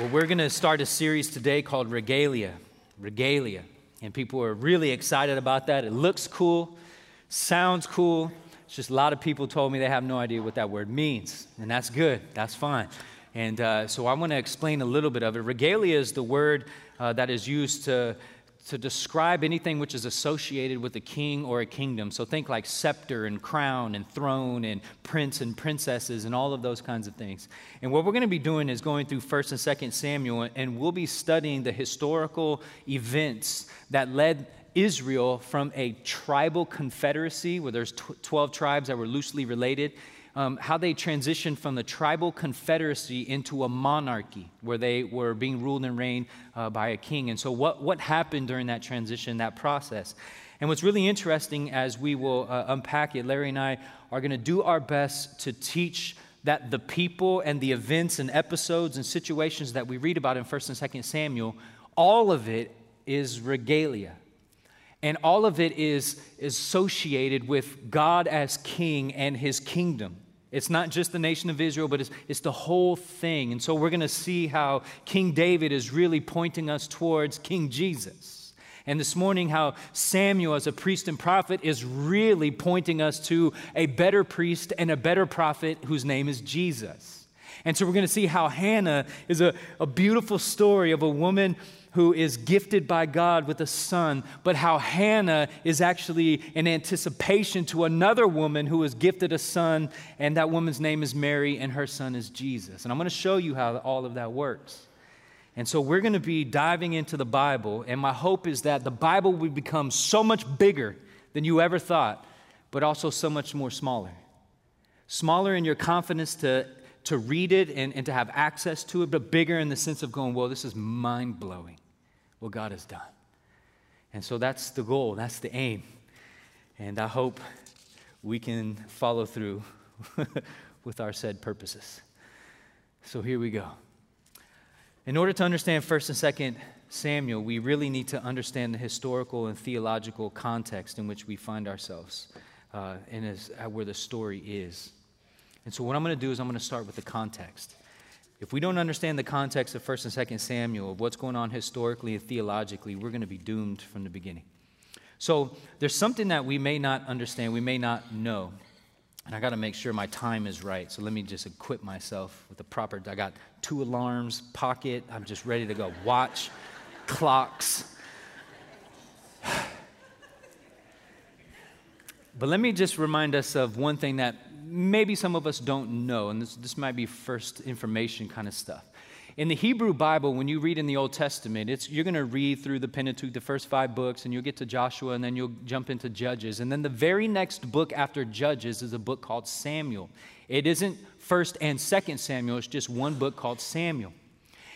Well, we're going to start a series today called Regalia. Regalia. And people are really excited about that. It looks cool, sounds cool. It's just a lot of people told me they have no idea what that word means. And that's good, that's fine. And uh, so I want to explain a little bit of it. Regalia is the word uh, that is used to to describe anything which is associated with a king or a kingdom. So think like scepter and crown and throne and prince and princesses and all of those kinds of things. And what we're going to be doing is going through 1st and 2nd Samuel and we'll be studying the historical events that led Israel from a tribal confederacy where there's 12 tribes that were loosely related um, how they transitioned from the tribal confederacy into a monarchy where they were being ruled and reigned uh, by a king. And so, what, what happened during that transition, that process? And what's really interesting as we will uh, unpack it, Larry and I are going to do our best to teach that the people and the events and episodes and situations that we read about in 1st and 2nd Samuel, all of it is regalia. And all of it is associated with God as king and his kingdom. It's not just the nation of Israel, but it's, it's the whole thing. And so we're going to see how King David is really pointing us towards King Jesus. And this morning, how Samuel, as a priest and prophet, is really pointing us to a better priest and a better prophet whose name is Jesus. And so we're going to see how Hannah is a, a beautiful story of a woman who is gifted by God with a son, but how Hannah is actually an anticipation to another woman who is gifted a son, and that woman's name is Mary, and her son is Jesus. And I'm going to show you how all of that works. And so we're going to be diving into the Bible, and my hope is that the Bible will become so much bigger than you ever thought, but also so much more smaller. Smaller in your confidence to to read it and, and to have access to it, but bigger in the sense of going, whoa, this is mind blowing what God has done. And so that's the goal, that's the aim. And I hope we can follow through with our said purposes. So here we go. In order to understand 1st and 2nd Samuel, we really need to understand the historical and theological context in which we find ourselves uh, and uh, where the story is. And so, what I'm going to do is I'm going to start with the context. If we don't understand the context of 1st and 2nd Samuel, of what's going on historically and theologically, we're going to be doomed from the beginning. So there's something that we may not understand, we may not know. And I got to make sure my time is right. So let me just equip myself with the proper. I got two alarms, pocket. I'm just ready to go. Watch, clocks. But let me just remind us of one thing that maybe some of us don't know, and this, this might be first information kind of stuff. In the Hebrew Bible, when you read in the Old Testament, it's, you're going to read through the Pentateuch, the first five books, and you'll get to Joshua, and then you'll jump into Judges. And then the very next book after Judges is a book called Samuel. It isn't first and second Samuel, it's just one book called Samuel.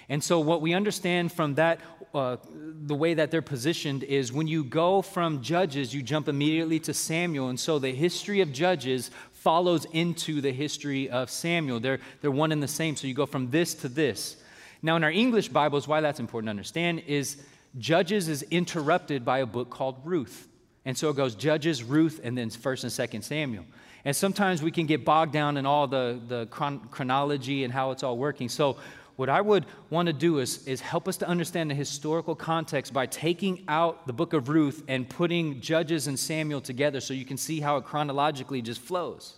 And so, what we understand from that, uh, the way that they're positioned, is when you go from Judges, you jump immediately to Samuel. And so, the history of Judges follows into the history of Samuel. They're, they're one and the same. So, you go from this to this. Now, in our English Bibles, why that's important to understand is Judges is interrupted by a book called Ruth. And so it goes Judges, Ruth, and then 1st and 2nd Samuel. And sometimes we can get bogged down in all the, the chron- chronology and how it's all working. So what I would want to do is, is help us to understand the historical context by taking out the book of Ruth and putting Judges and Samuel together so you can see how it chronologically just flows.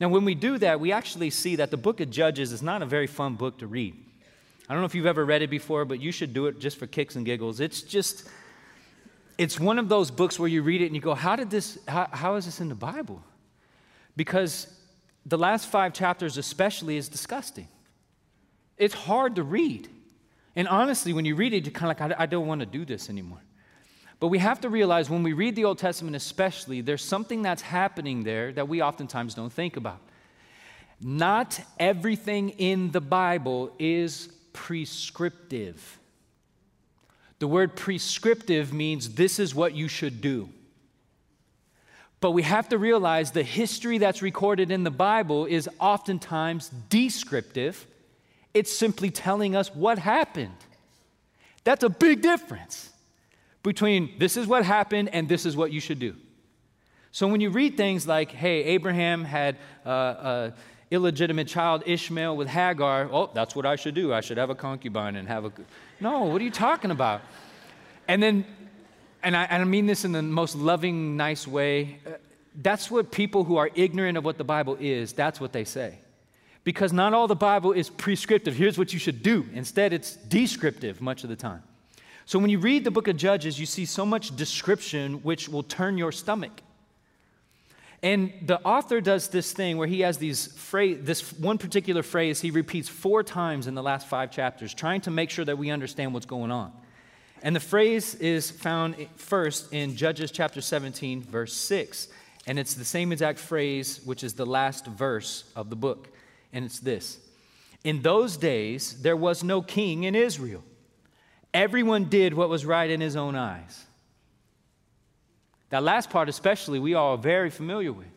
Now, when we do that, we actually see that the book of Judges is not a very fun book to read. I don't know if you've ever read it before, but you should do it just for kicks and giggles. It's just, it's one of those books where you read it and you go, how did this, how, how is this in the Bible? Because the last five chapters, especially, is disgusting. It's hard to read. And honestly, when you read it, you're kind of like, I, I don't want to do this anymore. But we have to realize when we read the Old Testament, especially, there's something that's happening there that we oftentimes don't think about. Not everything in the Bible is prescriptive. The word prescriptive means this is what you should do. But we have to realize the history that's recorded in the Bible is oftentimes descriptive it's simply telling us what happened. That's a big difference between this is what happened and this is what you should do. So when you read things like, hey, Abraham had uh, uh, illegitimate child Ishmael with Hagar, oh, that's what I should do. I should have a concubine and have a. No, what are you talking about? And then, and I, and I mean this in the most loving, nice way. Uh, that's what people who are ignorant of what the Bible is, that's what they say. Because not all the Bible is prescriptive. Here's what you should do. Instead, it's descriptive much of the time. So when you read the book of Judges, you see so much description which will turn your stomach. And the author does this thing where he has these phrase, this one particular phrase he repeats four times in the last five chapters, trying to make sure that we understand what's going on. And the phrase is found first in Judges chapter 17, verse 6. And it's the same exact phrase, which is the last verse of the book. And it's this In those days, there was no king in Israel. Everyone did what was right in his own eyes. That last part, especially, we all are very familiar with.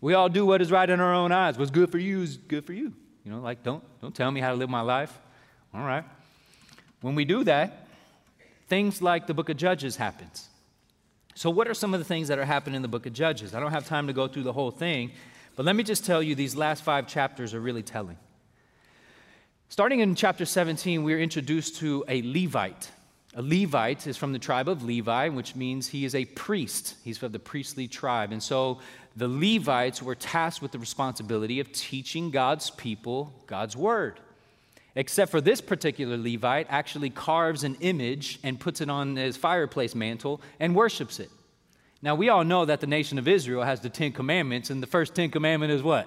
We all do what is right in our own eyes. What's good for you is good for you. You know, like, don't, don't tell me how to live my life. All right. When we do that, things like the book of Judges happens. So, what are some of the things that are happening in the book of Judges? I don't have time to go through the whole thing, but let me just tell you these last five chapters are really telling. Starting in chapter 17, we are introduced to a Levite. A Levite is from the tribe of Levi, which means he is a priest. He's of the priestly tribe. And so the Levites were tasked with the responsibility of teaching God's people God's word. Except for this particular Levite, actually carves an image and puts it on his fireplace mantel and worships it. Now, we all know that the nation of Israel has the Ten Commandments, and the first Ten Commandment is what?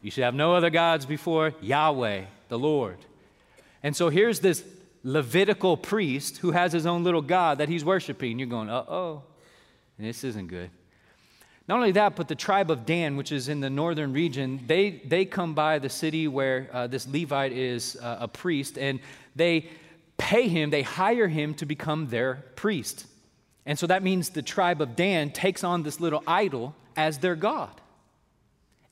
You should have no other gods before Yahweh, the Lord. And so here's this Levitical priest who has his own little God that he's worshiping. You're going, uh oh, this isn't good. Not only that, but the tribe of Dan, which is in the northern region, they, they come by the city where uh, this Levite is uh, a priest, and they pay him, they hire him to become their priest. And so that means the tribe of Dan takes on this little idol as their God.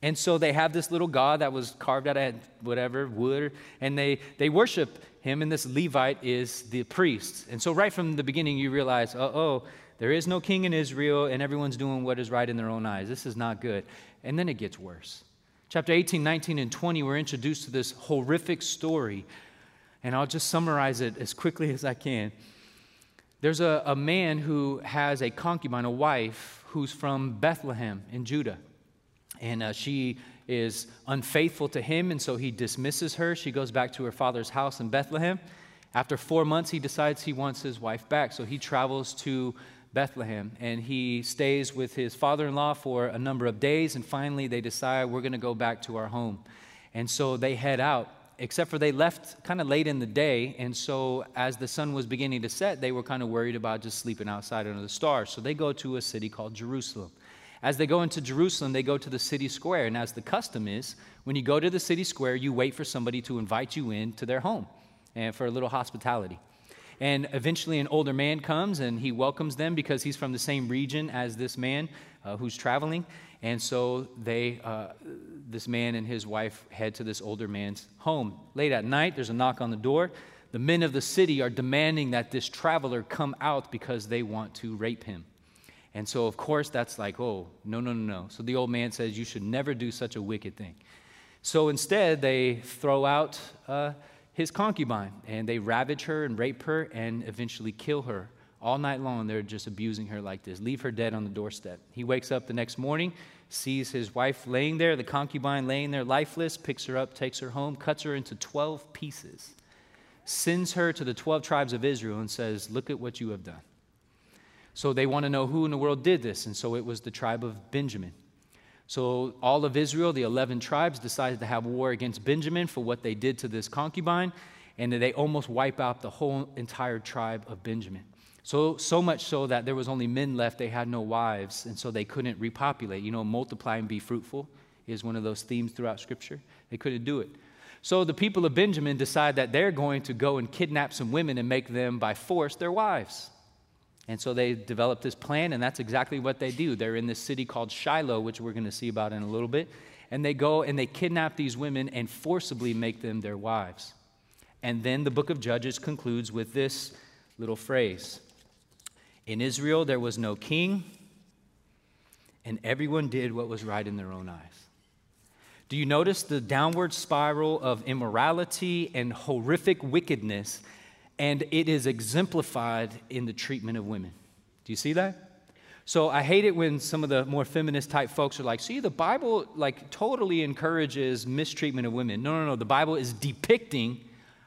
And so they have this little God that was carved out of whatever, wood, and they, they worship him, and this Levite is the priest. And so right from the beginning, you realize, oh, there is no king in Israel, and everyone's doing what is right in their own eyes. This is not good. And then it gets worse. Chapter 18, 19, and 20, we're introduced to this horrific story. And I'll just summarize it as quickly as I can. There's a, a man who has a concubine, a wife, who's from Bethlehem in Judah. And uh, she is unfaithful to him, and so he dismisses her. She goes back to her father's house in Bethlehem. After four months, he decides he wants his wife back, so he travels to Bethlehem. And he stays with his father in law for a number of days. And finally, they decide we're going to go back to our home. And so they head out, except for they left kind of late in the day. And so as the sun was beginning to set, they were kind of worried about just sleeping outside under the stars. So they go to a city called Jerusalem. As they go into Jerusalem, they go to the city square. And as the custom is, when you go to the city square, you wait for somebody to invite you in to their home and for a little hospitality. And eventually, an older man comes and he welcomes them because he's from the same region as this man uh, who's traveling. And so they, uh, this man and his wife head to this older man's home. Late at night, there's a knock on the door. The men of the city are demanding that this traveler come out because they want to rape him. And so, of course, that's like, oh, no, no, no, no. So the old man says, You should never do such a wicked thing. So instead, they throw out uh, his concubine, and they ravage her and rape her and eventually kill her. All night long, they're just abusing her like this, leave her dead on the doorstep. He wakes up the next morning, sees his wife laying there, the concubine laying there lifeless, picks her up, takes her home, cuts her into 12 pieces, sends her to the 12 tribes of Israel, and says, Look at what you have done. So they want to know who in the world did this, and so it was the tribe of Benjamin. So all of Israel, the 11 tribes, decided to have war against Benjamin for what they did to this concubine, and they almost wipe out the whole entire tribe of Benjamin. So, so much so that there was only men left, they had no wives, and so they couldn't repopulate. You know, multiply and be fruitful is one of those themes throughout Scripture. They couldn't do it. So the people of Benjamin decide that they're going to go and kidnap some women and make them by force their wives. And so they develop this plan, and that's exactly what they do. They're in this city called Shiloh, which we're going to see about in a little bit. And they go and they kidnap these women and forcibly make them their wives. And then the book of Judges concludes with this little phrase In Israel, there was no king, and everyone did what was right in their own eyes. Do you notice the downward spiral of immorality and horrific wickedness? And it is exemplified in the treatment of women. Do you see that? So I hate it when some of the more feminist type folks are like, see, the Bible like totally encourages mistreatment of women. No, no, no. The Bible is depicting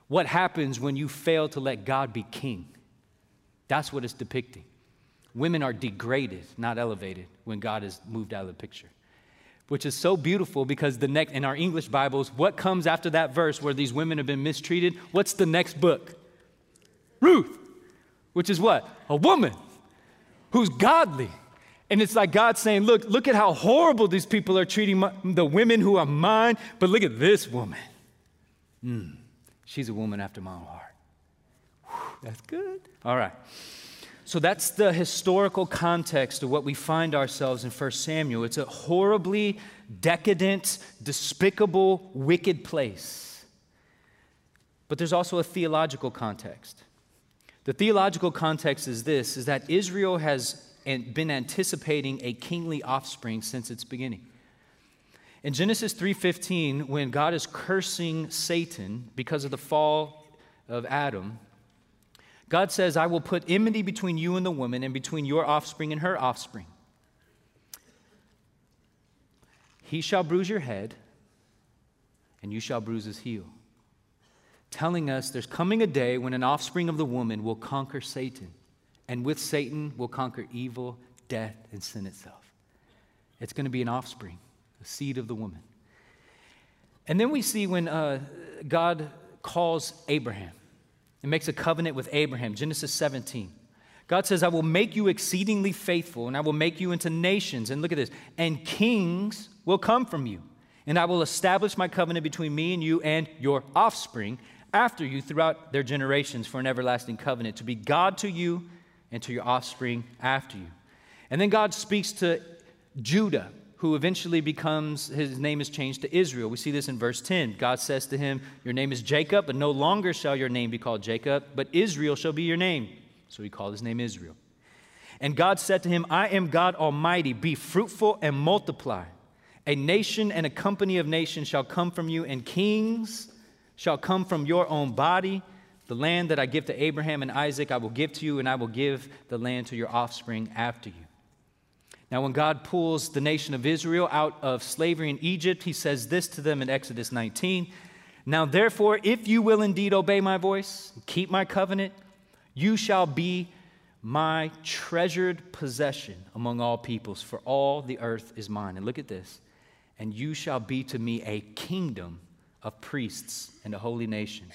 what happens when you fail to let God be king. That's what it's depicting. Women are degraded, not elevated, when God is moved out of the picture. Which is so beautiful because the next in our English Bibles, what comes after that verse where these women have been mistreated? What's the next book? Ruth, which is what? A woman who's godly. And it's like God saying, Look, look at how horrible these people are treating my, the women who are mine, but look at this woman. Mm, she's a woman after my own heart. That's good. All right. So that's the historical context of what we find ourselves in 1 Samuel. It's a horribly decadent, despicable, wicked place. But there's also a theological context. The theological context is this is that Israel has been anticipating a kingly offspring since its beginning. In Genesis 3:15, when God is cursing Satan because of the fall of Adam, God says, "I will put enmity between you and the woman and between your offspring and her offspring. He shall bruise your head, and you shall bruise his heel." telling us there's coming a day when an offspring of the woman will conquer Satan, and with Satan will conquer evil, death, and sin itself. It's going to be an offspring, a seed of the woman. And then we see when uh, God calls Abraham and makes a covenant with Abraham, Genesis 17. God says, I will make you exceedingly faithful, and I will make you into nations. And look at this, and kings will come from you. And I will establish my covenant between me and you and your offspring after you throughout their generations for an everlasting covenant, to be God to you and to your offspring after you. And then God speaks to Judah, who eventually becomes, his name is changed to Israel. We see this in verse 10. God says to him, Your name is Jacob, but no longer shall your name be called Jacob, but Israel shall be your name. So he called his name Israel. And God said to him, I am God Almighty, be fruitful and multiply. A nation and a company of nations shall come from you, and kings shall come from your own body. The land that I give to Abraham and Isaac, I will give to you, and I will give the land to your offspring after you. Now, when God pulls the nation of Israel out of slavery in Egypt, he says this to them in Exodus 19 Now, therefore, if you will indeed obey my voice, and keep my covenant, you shall be my treasured possession among all peoples, for all the earth is mine. And look at this. And you shall be to me a kingdom of priests and a holy nation.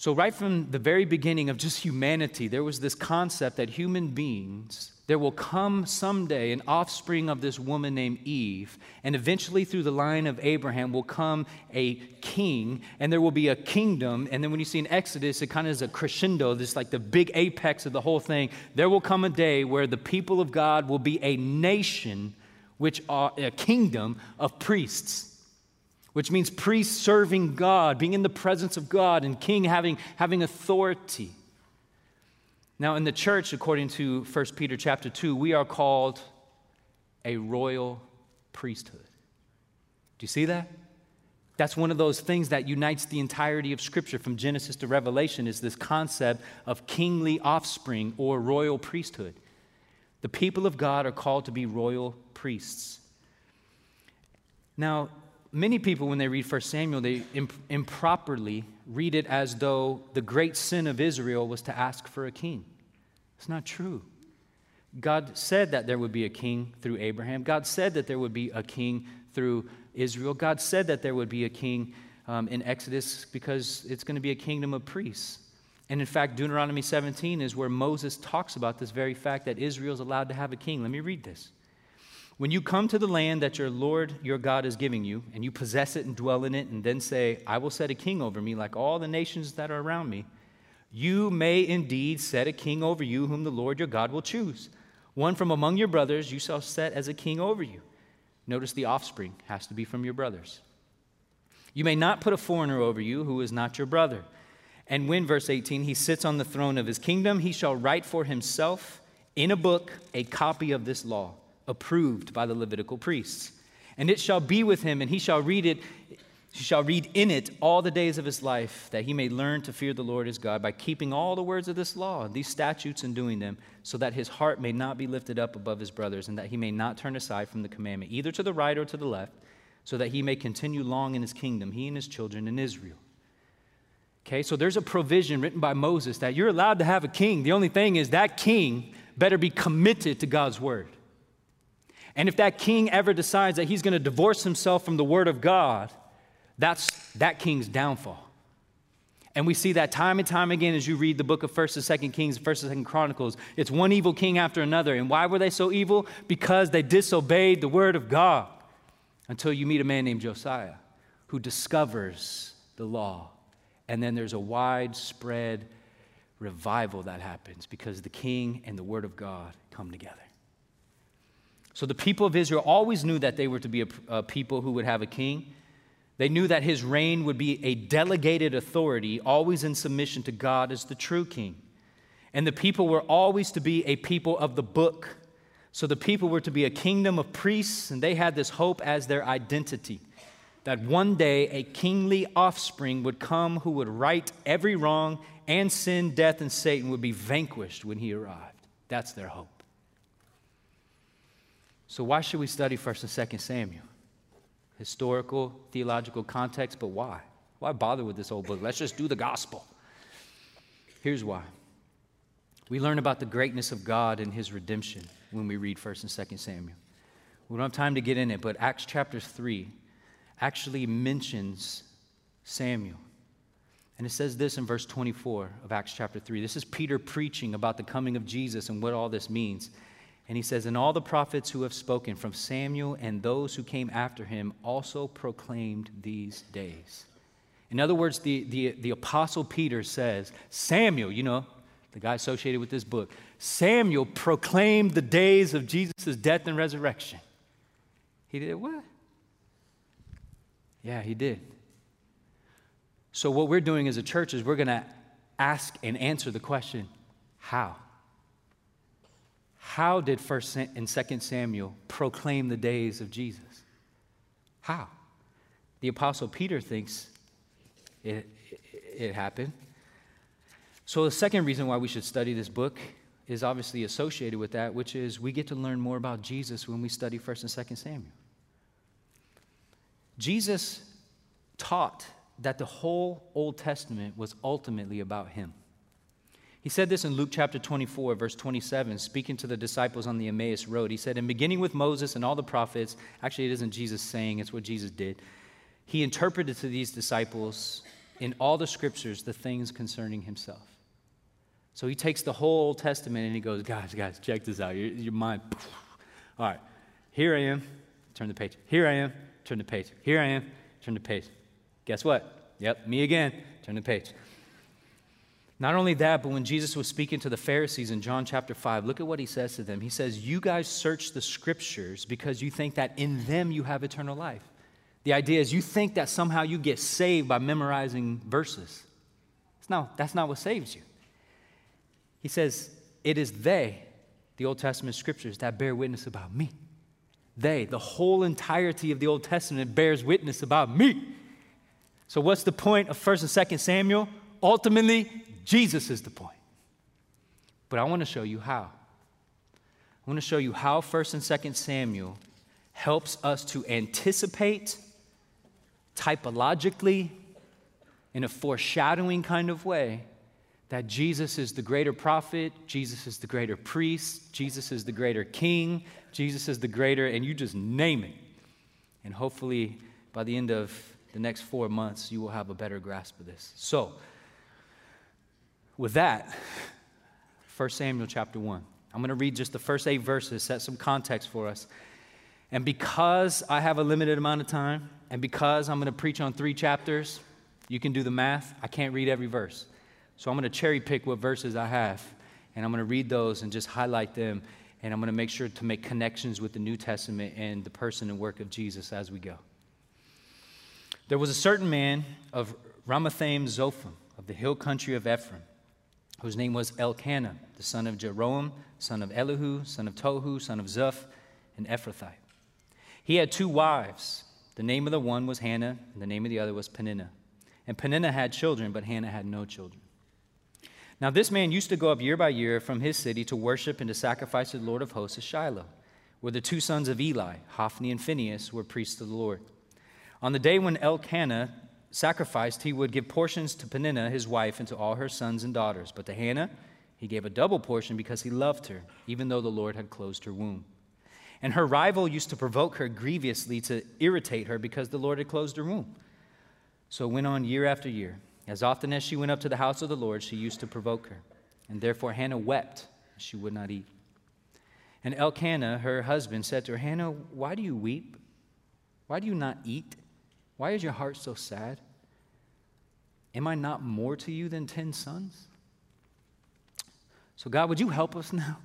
So, right from the very beginning of just humanity, there was this concept that human beings, there will come someday an offspring of this woman named Eve, and eventually through the line of Abraham will come a king, and there will be a kingdom. And then when you see in Exodus, it kind of is a crescendo, this like the big apex of the whole thing. There will come a day where the people of God will be a nation, which are a kingdom of priests which means priest serving God, being in the presence of God, and king having, having authority. Now, in the church, according to 1 Peter chapter 2, we are called a royal priesthood. Do you see that? That's one of those things that unites the entirety of Scripture from Genesis to Revelation is this concept of kingly offspring or royal priesthood. The people of God are called to be royal priests. Now, many people, when they read 1 Samuel, they imp- improperly read it as though the great sin of Israel was to ask for a king. It's not true. God said that there would be a king through Abraham. God said that there would be a king through Israel. God said that there would be a king um, in Exodus because it's going to be a kingdom of priests. And in fact, Deuteronomy 17 is where Moses talks about this very fact that Israel is allowed to have a king. Let me read this. When you come to the land that your Lord your God is giving you, and you possess it and dwell in it, and then say, I will set a king over me like all the nations that are around me, you may indeed set a king over you whom the Lord your God will choose. One from among your brothers you shall set as a king over you. Notice the offspring has to be from your brothers. You may not put a foreigner over you who is not your brother. And when, verse 18, he sits on the throne of his kingdom, he shall write for himself in a book a copy of this law approved by the Levitical priests. And it shall be with him, and he shall read it, he shall read in it all the days of his life, that he may learn to fear the Lord his God by keeping all the words of this law, these statutes, and doing them, so that his heart may not be lifted up above his brothers, and that he may not turn aside from the commandment, either to the right or to the left, so that he may continue long in his kingdom, he and his children in Israel. Okay, so there's a provision written by Moses that you're allowed to have a king. The only thing is that king better be committed to God's word. And if that king ever decides that he's going to divorce himself from the word of God, that's that king's downfall. And we see that time and time again as you read the book of 1st and 2nd Kings, 1st and 2nd Chronicles. It's one evil king after another. And why were they so evil? Because they disobeyed the word of God. Until you meet a man named Josiah who discovers the law. And then there's a widespread revival that happens because the king and the word of God come together. So the people of Israel always knew that they were to be a, a people who would have a king. They knew that his reign would be a delegated authority, always in submission to God as the true king. And the people were always to be a people of the book. So the people were to be a kingdom of priests, and they had this hope as their identity that one day a kingly offspring would come who would right every wrong and sin, death, and Satan would be vanquished when he arrived. That's their hope. So, why should we study 1st and 2nd Samuel? Historical, theological context, but why? Why bother with this old book? Let's just do the gospel. Here's why. We learn about the greatness of God and his redemption when we read 1st and 2nd Samuel. We don't have time to get in it, but Acts chapter 3 actually mentions Samuel. And it says this in verse 24 of Acts chapter 3. This is Peter preaching about the coming of Jesus and what all this means. And he says, And all the prophets who have spoken from Samuel and those who came after him also proclaimed these days. In other words, the, the, the apostle Peter says, Samuel, you know, the guy associated with this book, Samuel proclaimed the days of Jesus' death and resurrection. He did what? Yeah, he did. So, what we're doing as a church is we're going to ask and answer the question how? How did 1st and 2nd Samuel proclaim the days of Jesus? How? The Apostle Peter thinks it, it, happened. So, the second reason why we should study this book is obviously associated with that, which is we get to learn more about Jesus when we study 1st and 2nd Samuel. Jesus taught that the whole Old Testament was ultimately about him. He said this in Luke chapter 24, verse 27, speaking to the disciples on the Emmaus Road. He said, In beginning with Moses and all the prophets, actually, it isn't Jesus saying, it's what Jesus did. He interpreted to these disciples in all the scriptures the things concerning himself. So he takes the whole Old Testament and he goes, Guys, guys, check this out. Your, your mind, all right, here I am, turn the page. Here I am, turn the page. Here I am, turn the page. Guess what? Yep, me again, turn the page. Not only that, but when Jesus was speaking to the Pharisees in John chapter 5, look at what he says to them. He says, You guys search the scriptures because you think that in them you have eternal life. The idea is you think that somehow you get saved by memorizing verses. No, that's not what saves you. He says, It is they, the Old Testament scriptures, that bear witness about me. They, the whole entirety of the Old Testament, bears witness about me. So, what's the point of 1st and 2nd Samuel? Ultimately, Jesus is the point. But I want to show you how. I want to show you how 1st and 2nd Samuel helps us to anticipate typologically in a foreshadowing kind of way that Jesus is the greater prophet, Jesus is the greater priest, Jesus is the greater king, Jesus is the greater, and you just name it. And hopefully, by the end of the next four months, you will have a better grasp of this. So, with that, 1 Samuel chapter 1. I'm going to read just the first eight verses, set some context for us. And because I have a limited amount of time, and because I'm going to preach on three chapters, you can do the math. I can't read every verse. So I'm going to cherry pick what verses I have, and I'm going to read those and just highlight them. And I'm going to make sure to make connections with the New Testament and the person and work of Jesus as we go. There was a certain man of Ramathaim Zophim of the hill country of Ephraim whose name was Elkanah, the son of Jeroham, son of Elihu, son of Tohu, son of Zuph, and Ephrathite. He had two wives. The name of the one was Hannah, and the name of the other was Peninnah. And Peninnah had children, but Hannah had no children. Now, this man used to go up year by year from his city to worship and to sacrifice to the Lord of hosts at Shiloh, where the two sons of Eli, Hophni and Phinehas, were priests of the Lord. On the day when Elkanah sacrificed, he would give portions to Peninnah, his wife, and to all her sons and daughters. But to Hannah, he gave a double portion because he loved her, even though the Lord had closed her womb. And her rival used to provoke her grievously to irritate her because the Lord had closed her womb. So it went on year after year. As often as she went up to the house of the Lord, she used to provoke her. And therefore Hannah wept, and she would not eat. And Elkanah, her husband, said to her, Hannah, why do you weep? Why do you not eat? Why is your heart so sad? Am I not more to you than ten sons? So, God, would you help us now?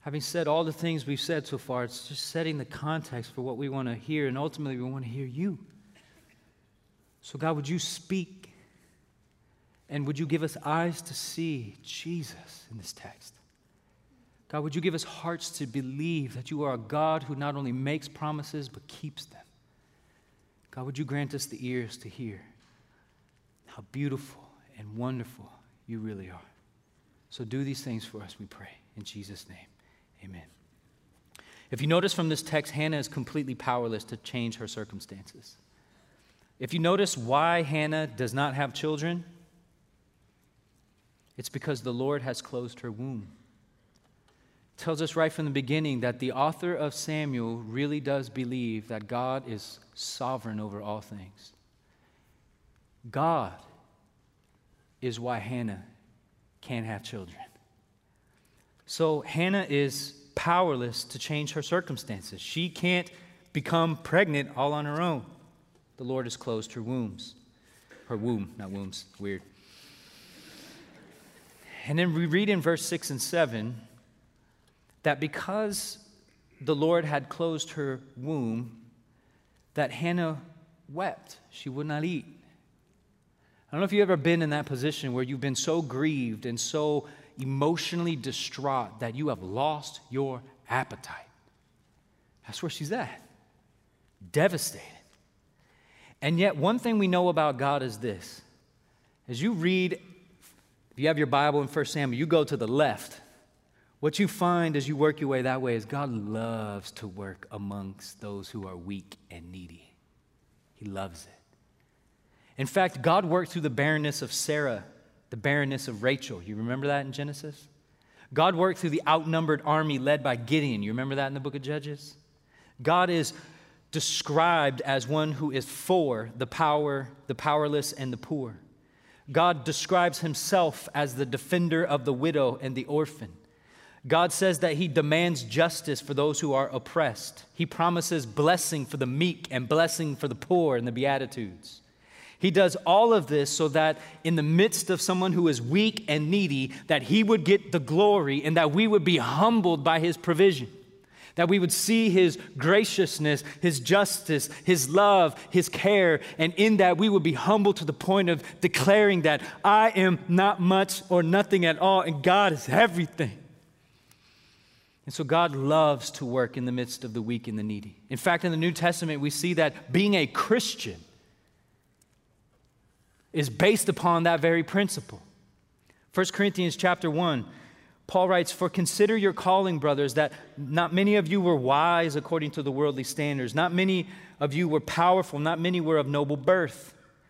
Having said all the things we've said so far, it's just setting the context for what we want to hear, and ultimately, we want to hear you. So, God, would you speak? And would you give us eyes to see Jesus in this text? God, would you give us hearts to believe that you are a God who not only makes promises, but keeps them? God, would you grant us the ears to hear how beautiful and wonderful you really are. So do these things for us, we pray. In Jesus' name, amen. If you notice from this text, Hannah is completely powerless to change her circumstances. If you notice why Hannah does not have children, it's because the Lord has closed her womb. Tells us right from the beginning that the author of Samuel really does believe that God is sovereign over all things. God is why Hannah can't have children. So Hannah is powerless to change her circumstances. She can't become pregnant all on her own. The Lord has closed her wombs. Her womb, not wombs, weird. And then we read in verse 6 and 7 that because the Lord had closed her womb, that Hannah wept. She would not eat. I don't know if you've ever been in that position where you've been so grieved and so emotionally distraught that you have lost your appetite. That's where she's at. Devastated. And yet, one thing we know about God is this. As you read, if you have your Bible in 1 Samuel, you go to the left. What you find as you work your way that way is God loves to work amongst those who are weak and needy. He loves it. In fact, God worked through the barrenness of Sarah, the barrenness of Rachel. You remember that in Genesis? God worked through the outnumbered army led by Gideon. You remember that in the book of Judges? God is described as one who is for the power, the powerless, and the poor. God describes himself as the defender of the widow and the orphan. God says that he demands justice for those who are oppressed. He promises blessing for the meek and blessing for the poor in the Beatitudes. He does all of this so that in the midst of someone who is weak and needy, that he would get the glory and that we would be humbled by his provision. That we would see his graciousness, his justice, his love, his care, and in that we would be humbled to the point of declaring that I am not much or nothing at all, and God is everything. And so God loves to work in the midst of the weak and the needy. In fact, in the New Testament, we see that being a Christian is based upon that very principle. 1 Corinthians chapter 1, Paul writes, For consider your calling, brothers, that not many of you were wise according to the worldly standards, not many of you were powerful, not many were of noble birth.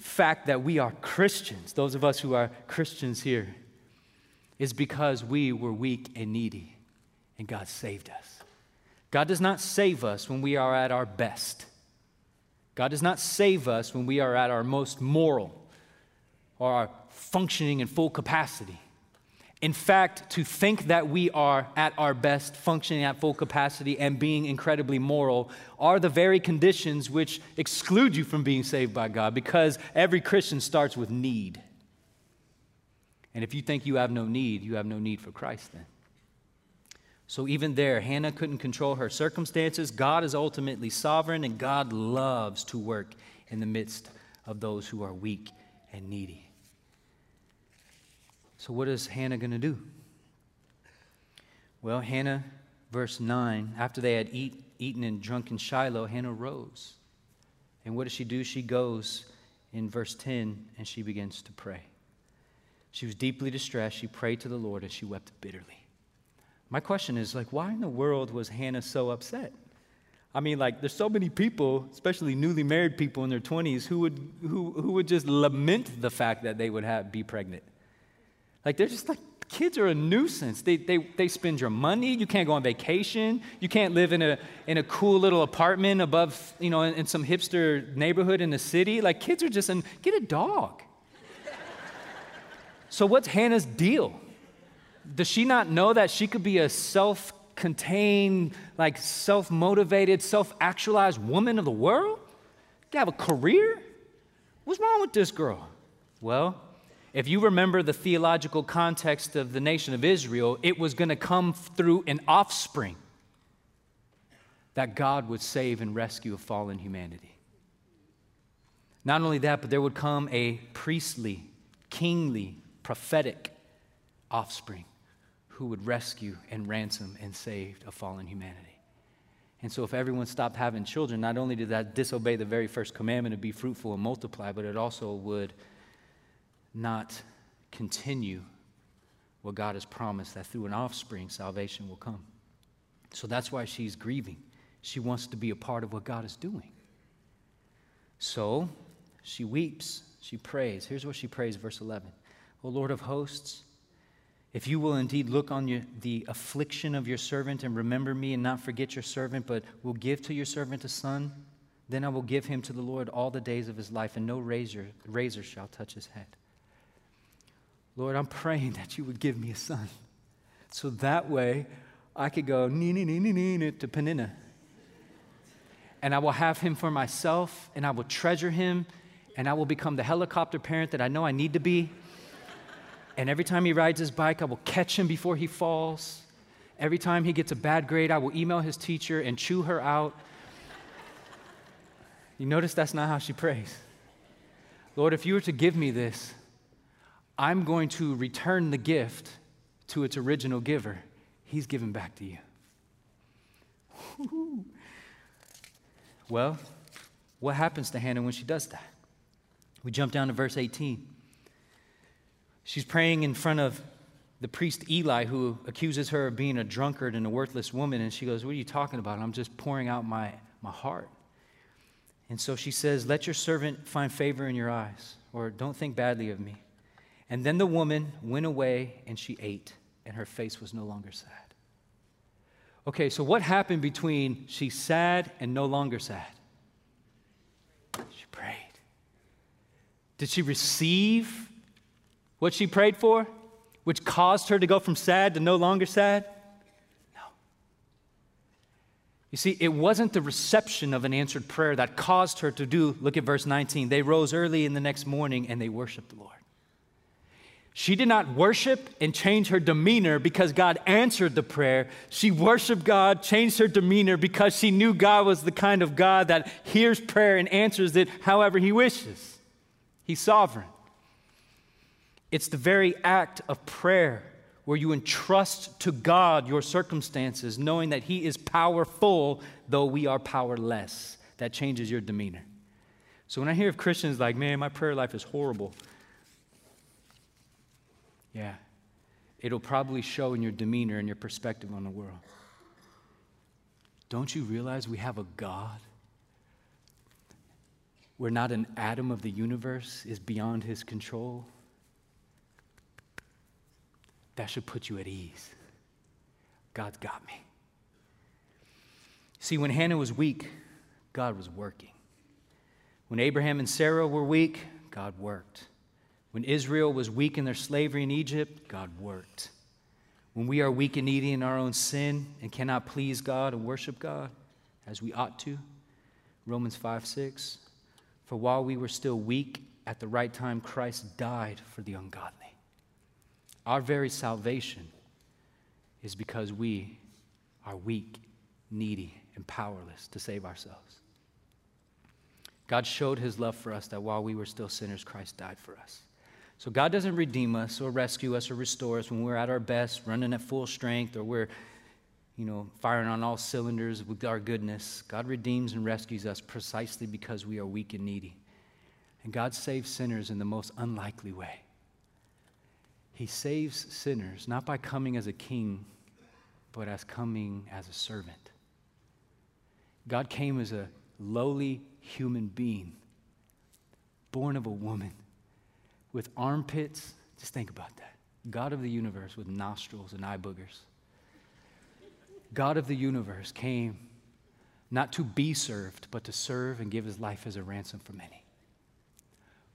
fact that we are Christians, those of us who are Christians here, is because we were weak and needy, and God saved us. God does not save us when we are at our best. God does not save us when we are at our most moral or our functioning in full capacity. In fact, to think that we are at our best, functioning at full capacity, and being incredibly moral are the very conditions which exclude you from being saved by God because every Christian starts with need. And if you think you have no need, you have no need for Christ then. So even there, Hannah couldn't control her circumstances. God is ultimately sovereign, and God loves to work in the midst of those who are weak and needy. So, what is Hannah going to do? Well, Hannah, verse 9, after they had eat, eaten and drunk in Shiloh, Hannah rose. And what does she do? She goes in verse 10 and she begins to pray. She was deeply distressed. She prayed to the Lord and she wept bitterly. My question is like, why in the world was Hannah so upset? I mean, like, there's so many people, especially newly married people in their 20s, who would, who, who would just lament the fact that they would have, be pregnant. Like, they're just like, kids are a nuisance. They, they, they spend your money. You can't go on vacation. You can't live in a, in a cool little apartment above, you know, in, in some hipster neighborhood in the city. Like, kids are just, an, get a dog. so, what's Hannah's deal? Does she not know that she could be a self contained, like self motivated, self actualized woman of the world? You have a career? What's wrong with this girl? Well, if you remember the theological context of the nation of Israel, it was going to come through an offspring that God would save and rescue a fallen humanity. Not only that, but there would come a priestly, kingly, prophetic offspring who would rescue and ransom and save a fallen humanity. And so, if everyone stopped having children, not only did that disobey the very first commandment to be fruitful and multiply, but it also would not continue what God has promised that through an offspring, salvation will come. So that's why she's grieving. She wants to be a part of what God is doing. So she weeps, she prays. Here's what she prays, verse 11 O Lord of hosts, if you will indeed look on your, the affliction of your servant and remember me and not forget your servant, but will give to your servant a son, then I will give him to the Lord all the days of his life, and no razor, razor shall touch his head. Lord, I'm praying that you would give me a son. So that way I could go nee, nee, nee, nee, nee, to Peninnah. And I will have him for myself, and I will treasure him, and I will become the helicopter parent that I know I need to be. And every time he rides his bike, I will catch him before he falls. Every time he gets a bad grade, I will email his teacher and chew her out. You notice that's not how she prays. Lord, if you were to give me this, I'm going to return the gift to its original giver. He's given back to you. Well, what happens to Hannah when she does that? We jump down to verse 18. She's praying in front of the priest Eli, who accuses her of being a drunkard and a worthless woman. And she goes, What are you talking about? I'm just pouring out my, my heart. And so she says, Let your servant find favor in your eyes, or don't think badly of me. And then the woman went away and she ate, and her face was no longer sad. Okay, so what happened between she's sad and no longer sad? She prayed. Did she receive what she prayed for, which caused her to go from sad to no longer sad? No. You see, it wasn't the reception of an answered prayer that caused her to do, look at verse 19. They rose early in the next morning and they worshiped the Lord. She did not worship and change her demeanor because God answered the prayer. She worshiped God, changed her demeanor because she knew God was the kind of God that hears prayer and answers it however He wishes. He's sovereign. It's the very act of prayer where you entrust to God your circumstances, knowing that He is powerful, though we are powerless. That changes your demeanor. So when I hear of Christians like, man, my prayer life is horrible, yeah. It'll probably show in your demeanor and your perspective on the world. Don't you realize we have a God where not an atom of the universe is beyond his control? That should put you at ease. God's got me. See, when Hannah was weak, God was working. When Abraham and Sarah were weak, God worked. When Israel was weak in their slavery in Egypt, God worked. When we are weak and needy in our own sin and cannot please God and worship God as we ought to, Romans 5 6, for while we were still weak, at the right time, Christ died for the ungodly. Our very salvation is because we are weak, needy, and powerless to save ourselves. God showed his love for us that while we were still sinners, Christ died for us. So God doesn't redeem us or rescue us or restore us when we're at our best, running at full strength, or we're, you know, firing on all cylinders with our goodness. God redeems and rescues us precisely because we are weak and needy. And God saves sinners in the most unlikely way. He saves sinners not by coming as a king, but as coming as a servant. God came as a lowly human being, born of a woman with armpits. Just think about that. God of the universe with nostrils and eye boogers. God of the universe came not to be served, but to serve and give his life as a ransom for many.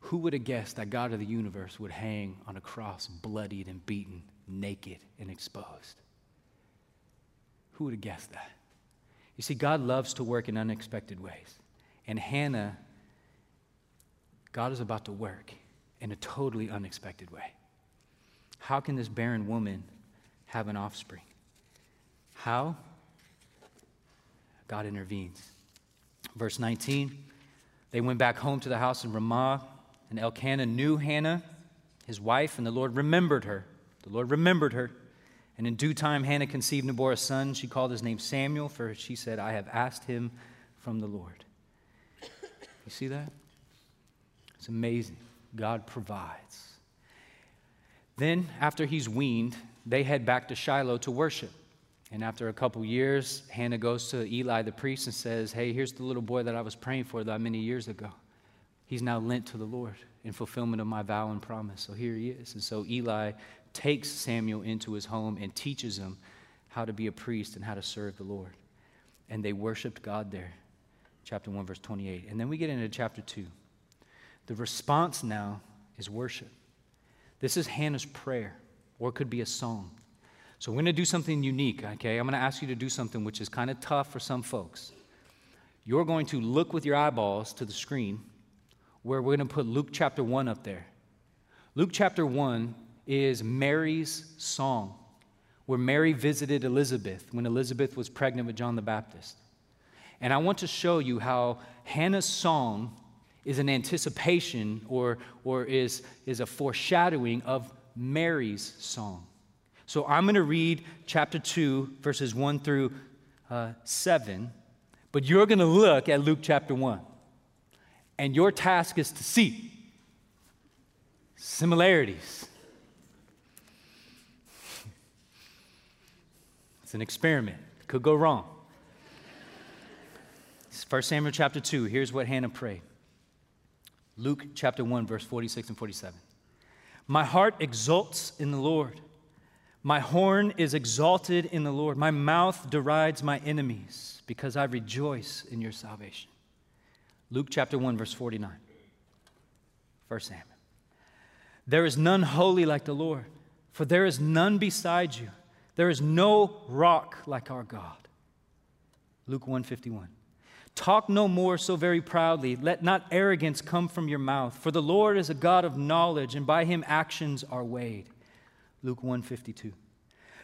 Who would have guessed that God of the universe would hang on a cross, bloodied and beaten, naked and exposed? Who would have guessed that? You see, God loves to work in unexpected ways. And Hannah, God is about to work in a totally unexpected way. How can this barren woman have an offspring? How? God intervenes. Verse 19 They went back home to the house in Ramah, and Elkanah knew Hannah, his wife, and the Lord remembered her. The Lord remembered her. And in due time, Hannah conceived and bore a son. She called his name Samuel, for she said, I have asked him from the Lord. You see that? It's amazing. God provides. Then, after he's weaned, they head back to Shiloh to worship. And after a couple years, Hannah goes to Eli the priest and says, Hey, here's the little boy that I was praying for that many years ago. He's now lent to the Lord in fulfillment of my vow and promise. So here he is. And so Eli takes Samuel into his home and teaches him how to be a priest and how to serve the Lord. And they worshiped God there. Chapter 1, verse 28. And then we get into chapter 2. The response now is worship. This is Hannah's prayer, or it could be a song. So we're going to do something unique, okay? I'm going to ask you to do something which is kind of tough for some folks. You're going to look with your eyeballs to the screen where we're going to put Luke chapter 1 up there. Luke chapter 1 is Mary's song, where Mary visited Elizabeth when Elizabeth was pregnant with John the Baptist. And I want to show you how Hannah's song is an anticipation or, or is, is a foreshadowing of Mary's song. So I'm going to read chapter 2, verses 1 through uh, 7, but you're going to look at Luke chapter 1. And your task is to see similarities. It's an experiment, could go wrong. 1 Samuel chapter 2, here's what Hannah prayed. Luke chapter 1, verse 46 and 47. My heart exults in the Lord. My horn is exalted in the Lord. My mouth derides my enemies because I rejoice in your salvation. Luke chapter 1, verse 49. 1 Samuel. There is none holy like the Lord, for there is none beside you. There is no rock like our God. Luke 151. Talk no more so very proudly. Let not arrogance come from your mouth. For the Lord is a God of knowledge, and by him actions are weighed. Luke 152.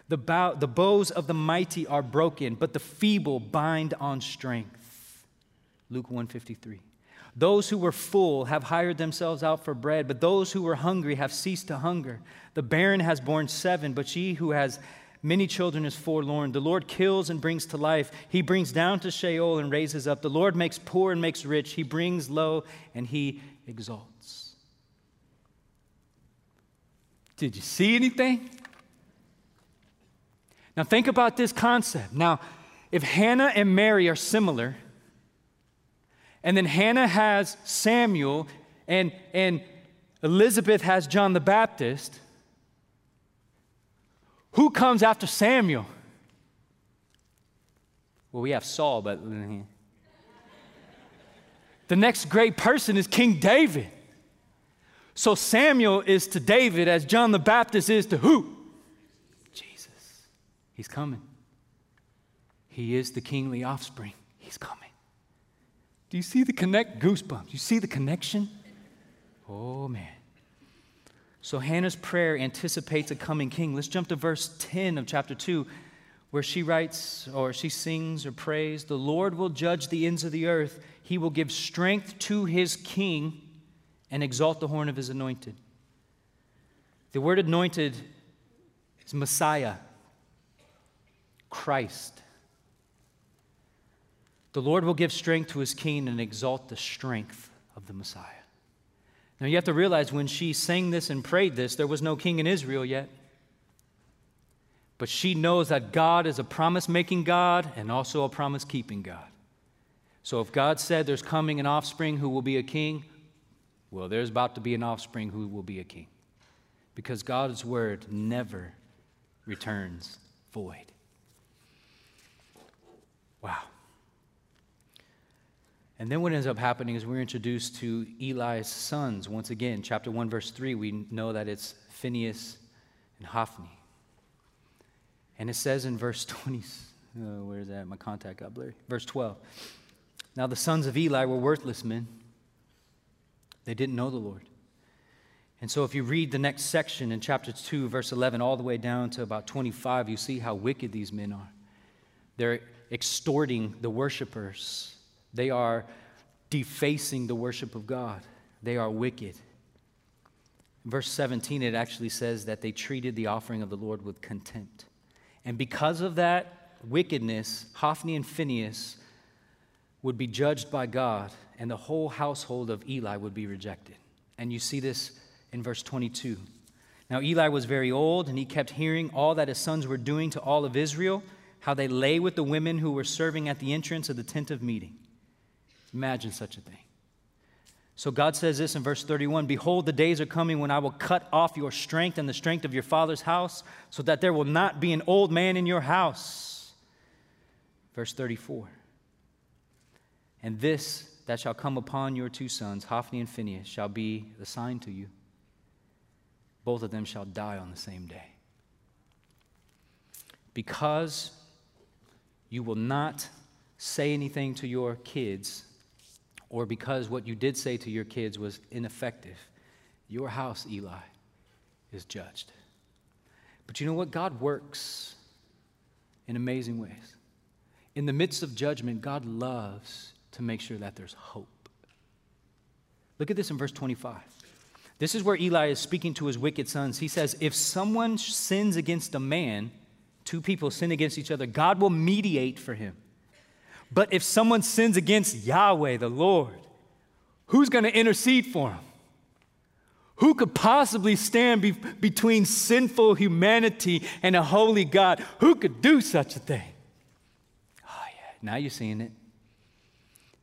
The, bow, the bows of the mighty are broken, but the feeble bind on strength. Luke 153. Those who were full have hired themselves out for bread, but those who were hungry have ceased to hunger. The barren has borne seven, but she who has Many children is forlorn. The Lord kills and brings to life. He brings down to Sheol and raises up. The Lord makes poor and makes rich. He brings low and he exalts. Did you see anything? Now, think about this concept. Now, if Hannah and Mary are similar, and then Hannah has Samuel, and, and Elizabeth has John the Baptist, comes after Samuel? Well, we have Saul, but the next great person is King David. So Samuel is to David as John the Baptist is to who? Jesus. He's coming. He is the kingly offspring. He's coming. Do you see the connect? Goosebumps. You see the connection? Oh, man. So Hannah's prayer anticipates a coming king. Let's jump to verse 10 of chapter 2, where she writes, or she sings or prays, The Lord will judge the ends of the earth. He will give strength to his king and exalt the horn of his anointed. The word anointed is Messiah, Christ. The Lord will give strength to his king and exalt the strength of the Messiah. Now you have to realize when she sang this and prayed this, there was no king in Israel yet. But she knows that God is a promise making God and also a promise keeping God. So if God said there's coming an offspring who will be a king, well, there's about to be an offspring who will be a king. Because God's word never returns void. Wow. And then what ends up happening is we're introduced to Eli's sons. Once again, chapter 1, verse 3, we know that it's Phinehas and Hophni. And it says in verse 20, uh, oh, where's that? My contact got blurry. Verse 12. Now the sons of Eli were worthless men they didn't know the Lord. And so, if you read the next section in chapter 2, verse 11, all the way down to about 25, you see how wicked these men are. They're extorting the worshipers, they are defacing the worship of God. They are wicked. Verse 17, it actually says that they treated the offering of the Lord with contempt. And because of that wickedness, Hophni and Phinehas would be judged by God and the whole household of Eli would be rejected. And you see this in verse 22. Now, Eli was very old, and he kept hearing all that his sons were doing to all of Israel, how they lay with the women who were serving at the entrance of the tent of meeting. Imagine such a thing. So God says this in verse 31 Behold, the days are coming when I will cut off your strength and the strength of your father's house, so that there will not be an old man in your house. Verse 34. And this that shall come upon your two sons, Hophni and Phinehas, shall be the sign to you. Both of them shall die on the same day. Because you will not say anything to your kids, or because what you did say to your kids was ineffective, your house, Eli, is judged. But you know what? God works in amazing ways. In the midst of judgment, God loves to make sure that there's hope. Look at this in verse 25. This is where Eli is speaking to his wicked sons. He says, If someone sins against a man, two people sin against each other, God will mediate for him. But if someone sins against Yahweh, the Lord, who's going to intercede for him? Who could possibly stand be- between sinful humanity and a holy God? Who could do such a thing? Oh, yeah, now you're seeing it.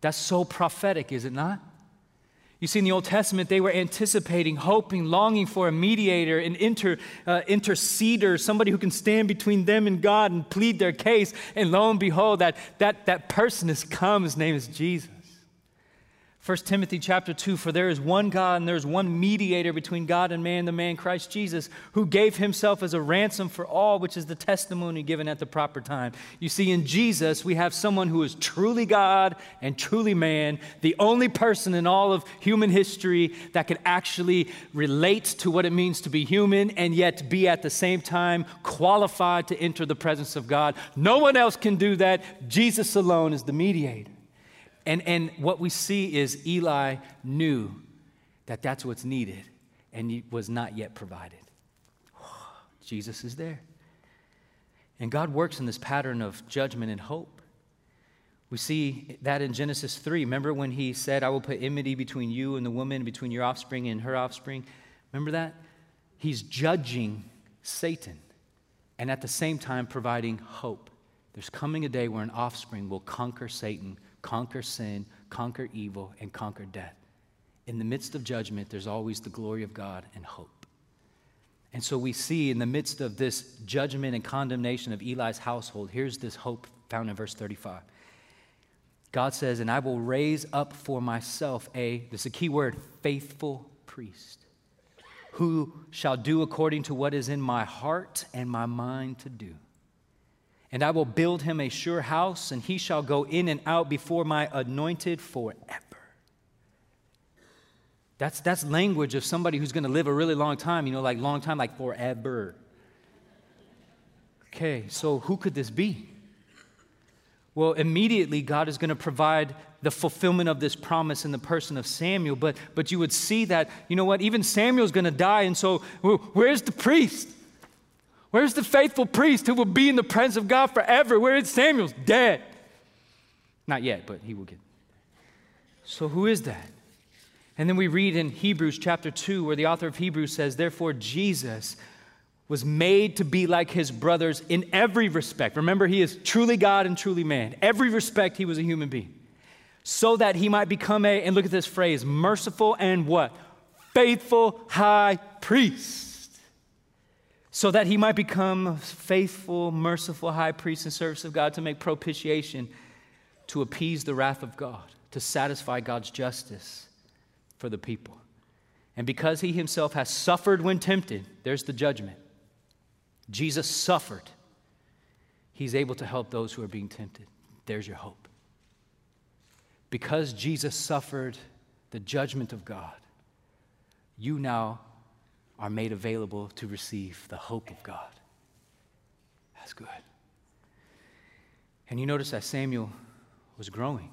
That's so prophetic, is it not? You see, in the Old Testament, they were anticipating, hoping, longing for a mediator, an inter, uh, interceder, somebody who can stand between them and God and plead their case. And lo and behold, that, that, that person has come. His name is Jesus. 1 Timothy chapter 2 For there is one God and there is one mediator between God and man, the man Christ Jesus, who gave himself as a ransom for all, which is the testimony given at the proper time. You see, in Jesus, we have someone who is truly God and truly man, the only person in all of human history that could actually relate to what it means to be human and yet be at the same time qualified to enter the presence of God. No one else can do that. Jesus alone is the mediator. And, and what we see is Eli knew that that's what's needed and was not yet provided. Jesus is there. And God works in this pattern of judgment and hope. We see that in Genesis 3. Remember when he said, I will put enmity between you and the woman, between your offspring and her offspring? Remember that? He's judging Satan and at the same time providing hope. There's coming a day where an offspring will conquer Satan conquer sin, conquer evil, and conquer death. In the midst of judgment, there's always the glory of God and hope. And so we see in the midst of this judgment and condemnation of Eli's household, here's this hope found in verse 35. God says, And I will raise up for myself a, this is a key word, faithful priest. who shall do according to what is in my heart and my mind to do. And I will build him a sure house, and he shall go in and out before my anointed forever. That's, that's language of somebody who's going to live a really long time, you know, like long time, like forever. Okay, so who could this be? Well, immediately God is going to provide the fulfillment of this promise in the person of Samuel. But, but you would see that, you know what, even Samuel's going to die. And so, where's the priest? Where's the faithful priest who will be in the presence of God forever? Where is Samuel's dead? Not yet, but he will get. So, who is that? And then we read in Hebrews chapter 2, where the author of Hebrews says, Therefore, Jesus was made to be like his brothers in every respect. Remember, he is truly God and truly man. Every respect, he was a human being. So that he might become a, and look at this phrase, merciful and what? Faithful high priest so that he might become a faithful, merciful high priest in service of God to make propitiation, to appease the wrath of God, to satisfy God's justice for the people. And because he himself has suffered when tempted, there's the judgment. Jesus suffered. He's able to help those who are being tempted. There's your hope. Because Jesus suffered the judgment of God, you now are made available to receive the hope of God. That's good. And you notice that Samuel was growing.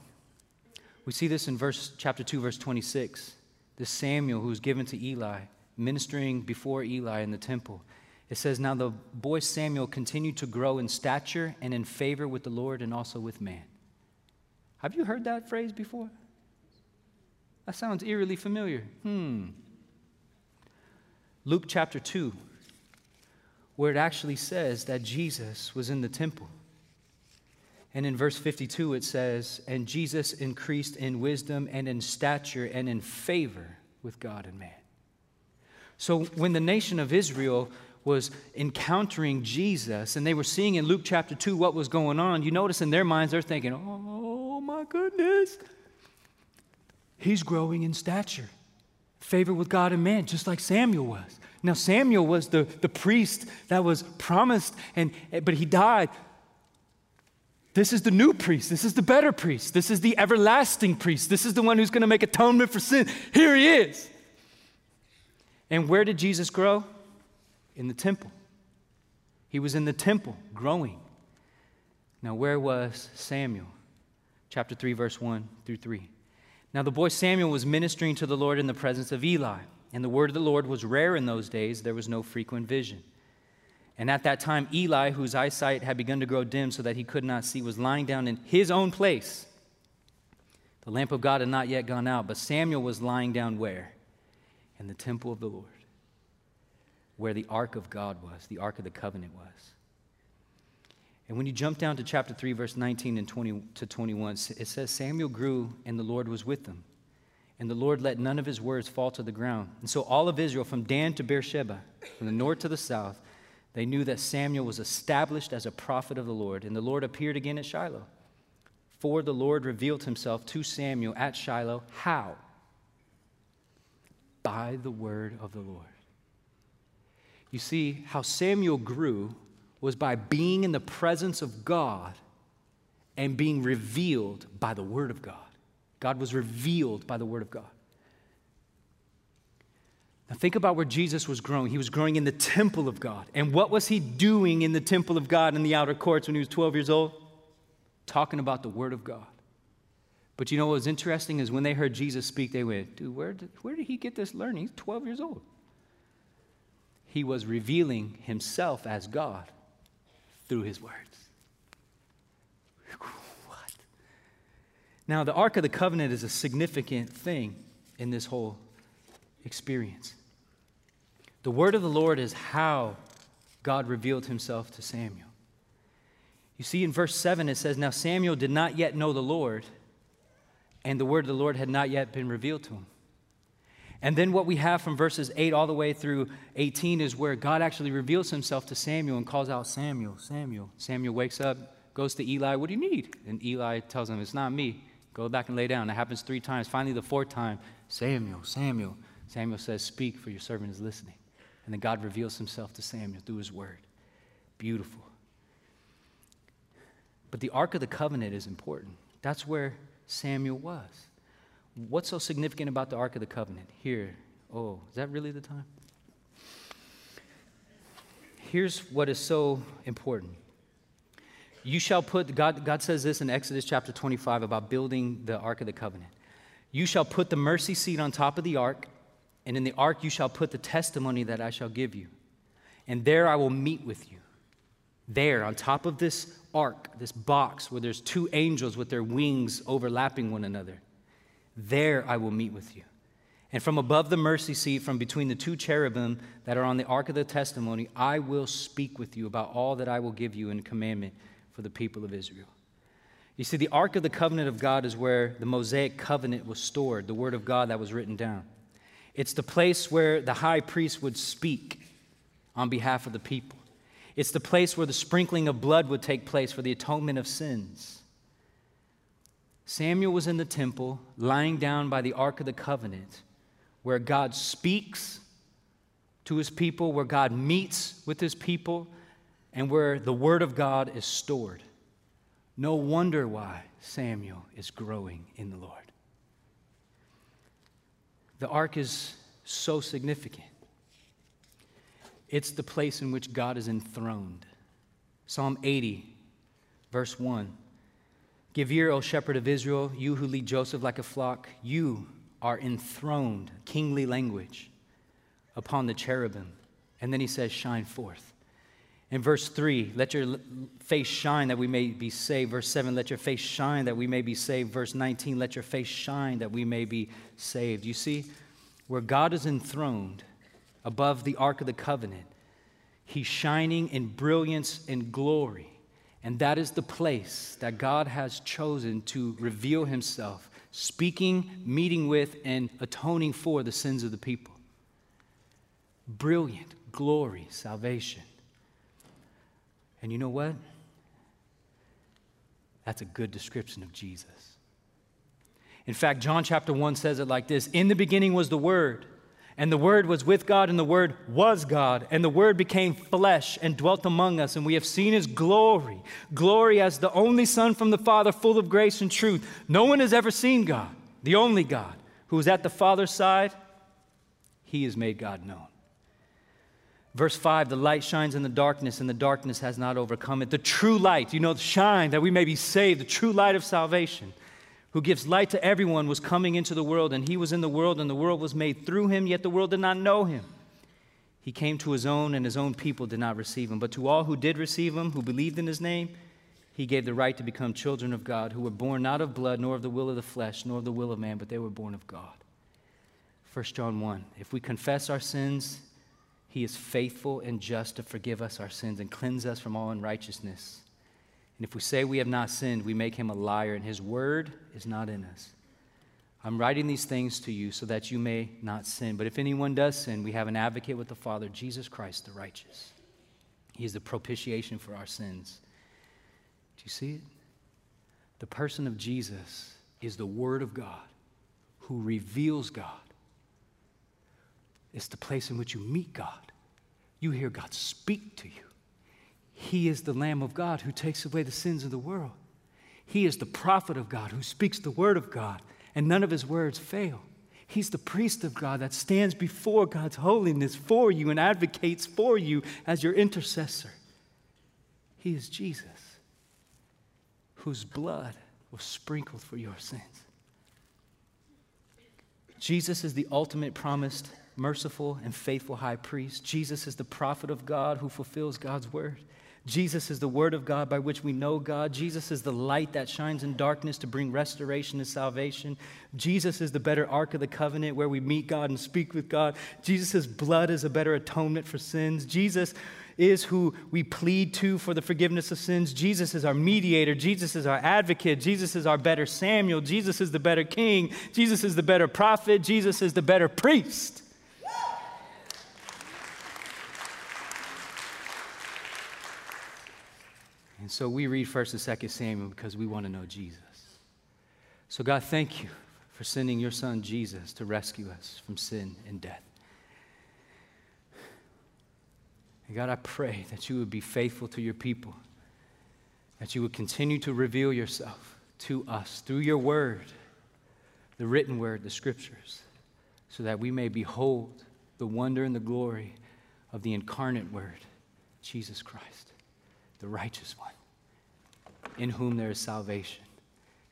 We see this in verse chapter 2 verse 26. This Samuel who was given to Eli, ministering before Eli in the temple. It says now the boy Samuel continued to grow in stature and in favor with the Lord and also with man. Have you heard that phrase before? That sounds eerily familiar. Hmm. Luke chapter 2, where it actually says that Jesus was in the temple. And in verse 52, it says, And Jesus increased in wisdom and in stature and in favor with God and man. So when the nation of Israel was encountering Jesus and they were seeing in Luke chapter 2 what was going on, you notice in their minds they're thinking, Oh my goodness, he's growing in stature favor with God and man, just like Samuel was. Now, Samuel was the, the priest that was promised, and, eh, but he died. This is the new priest. This is the better priest. This is the everlasting priest. This is the one who's going to make atonement for sin. Here he is. And where did Jesus grow? In the temple. He was in the temple growing. Now, where was Samuel? Chapter 3, verse 1 through 3. Now the boy Samuel was ministering to the Lord in the presence of Eli, and the word of the Lord was rare in those days. There was no frequent vision. And at that time, Eli, whose eyesight had begun to grow dim so that he could not see, was lying down in his own place. The lamp of God had not yet gone out, but Samuel was lying down where? In the temple of the Lord, where the ark of God was, the ark of the covenant was. And when you jump down to chapter 3, verse 19 and 20 to 21, it says, Samuel grew and the Lord was with them. And the Lord let none of his words fall to the ground. And so all of Israel, from Dan to Beersheba, from the north to the south, they knew that Samuel was established as a prophet of the Lord. And the Lord appeared again at Shiloh. For the Lord revealed himself to Samuel at Shiloh. How? By the word of the Lord. You see, how Samuel grew was by being in the presence of God and being revealed by the Word of God. God was revealed by the Word of God. Now, think about where Jesus was growing. He was growing in the temple of God. And what was he doing in the temple of God in the outer courts when he was 12 years old? Talking about the Word of God. But you know what was interesting is when they heard Jesus speak, they went, Dude, where did, where did he get this learning? He's 12 years old. He was revealing himself as God through his words. What? Now, the Ark of the Covenant is a significant thing in this whole experience. The word of the Lord is how God revealed himself to Samuel. You see, in verse 7, it says, Now Samuel did not yet know the Lord, and the word of the Lord had not yet been revealed to him. And then what we have from verses 8 all the way through 18 is where God actually reveals himself to Samuel and calls out Samuel, Samuel. Samuel wakes up, goes to Eli, What do you need? And Eli tells him, It's not me. Go back and lay down. It happens three times. Finally, the fourth time, Samuel, Samuel. Samuel says, Speak, for your servant is listening. And then God reveals himself to Samuel through his word. Beautiful. But the Ark of the Covenant is important. That's where Samuel was. What's so significant about the Ark of the Covenant? Here. Oh, is that really the time? Here's what is so important. You shall put, God, God says this in Exodus chapter 25 about building the Ark of the Covenant. You shall put the mercy seat on top of the ark, and in the ark you shall put the testimony that I shall give you. And there I will meet with you. There, on top of this ark, this box where there's two angels with their wings overlapping one another, there I will meet with you. And from above the mercy seat, from between the two cherubim that are on the ark of the testimony, I will speak with you about all that I will give you in commandment for the people of Israel. You see, the Ark of the Covenant of God is where the Mosaic covenant was stored, the Word of God that was written down. It's the place where the high priest would speak on behalf of the people. It's the place where the sprinkling of blood would take place for the atonement of sins. Samuel was in the temple, lying down by the Ark of the Covenant, where God speaks to his people, where God meets with his people, and where the Word of God is stored. No wonder why Samuel is growing in the Lord. The ark is so significant. It's the place in which God is enthroned. Psalm 80, verse 1. Give ear, O shepherd of Israel, you who lead Joseph like a flock. You are enthroned, kingly language, upon the cherubim. And then he says, Shine forth. In verse 3, let your face shine that we may be saved. Verse 7, let your face shine that we may be saved. Verse 19, let your face shine that we may be saved. You see, where God is enthroned above the Ark of the Covenant, He's shining in brilliance and glory. And that is the place that God has chosen to reveal Himself, speaking, meeting with, and atoning for the sins of the people. Brilliant, glory, salvation. And you know what? That's a good description of Jesus. In fact, John chapter 1 says it like this In the beginning was the Word, and the Word was with God, and the Word was God, and the Word became flesh and dwelt among us, and we have seen His glory glory as the only Son from the Father, full of grace and truth. No one has ever seen God, the only God, who is at the Father's side. He has made God known. Verse 5 the light shines in the darkness, and the darkness has not overcome it. The true light, you know, shine that we may be saved, the true light of salvation, who gives light to everyone, was coming into the world, and he was in the world, and the world was made through him, yet the world did not know him. He came to his own, and his own people did not receive him. But to all who did receive him, who believed in his name, he gave the right to become children of God, who were born not of blood, nor of the will of the flesh, nor of the will of man, but they were born of God. 1 John 1 If we confess our sins, he is faithful and just to forgive us our sins and cleanse us from all unrighteousness. And if we say we have not sinned, we make him a liar, and his word is not in us. I'm writing these things to you so that you may not sin. But if anyone does sin, we have an advocate with the Father, Jesus Christ the righteous. He is the propitiation for our sins. Do you see it? The person of Jesus is the Word of God who reveals God. It's the place in which you meet God. You hear God speak to you. He is the Lamb of God who takes away the sins of the world. He is the prophet of God who speaks the word of God, and none of his words fail. He's the priest of God that stands before God's holiness for you and advocates for you as your intercessor. He is Jesus, whose blood was sprinkled for your sins. Jesus is the ultimate promised merciful, and faithful high priest. Jesus is the prophet of God who fulfills God's word. Jesus is the word of God by which we know God. Jesus is the light that shines in darkness to bring restoration and salvation. Jesus is the better ark of the covenant where we meet God and speak with God. Jesus' blood is a better atonement for sins. Jesus is who we plead to for the forgiveness of sins. Jesus is our mediator. Jesus is our advocate. Jesus is our better Samuel. Jesus is the better king. Jesus is the better prophet. Jesus is the better priest. And so we read 1st and 2nd Samuel because we want to know Jesus. So, God, thank you for sending your son Jesus to rescue us from sin and death. And God, I pray that you would be faithful to your people, that you would continue to reveal yourself to us through your word, the written word, the scriptures, so that we may behold the wonder and the glory of the incarnate word, Jesus Christ, the righteous one, in whom there is salvation.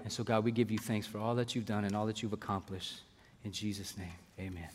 And so, God, we give you thanks for all that you've done and all that you've accomplished. In Jesus' name, amen.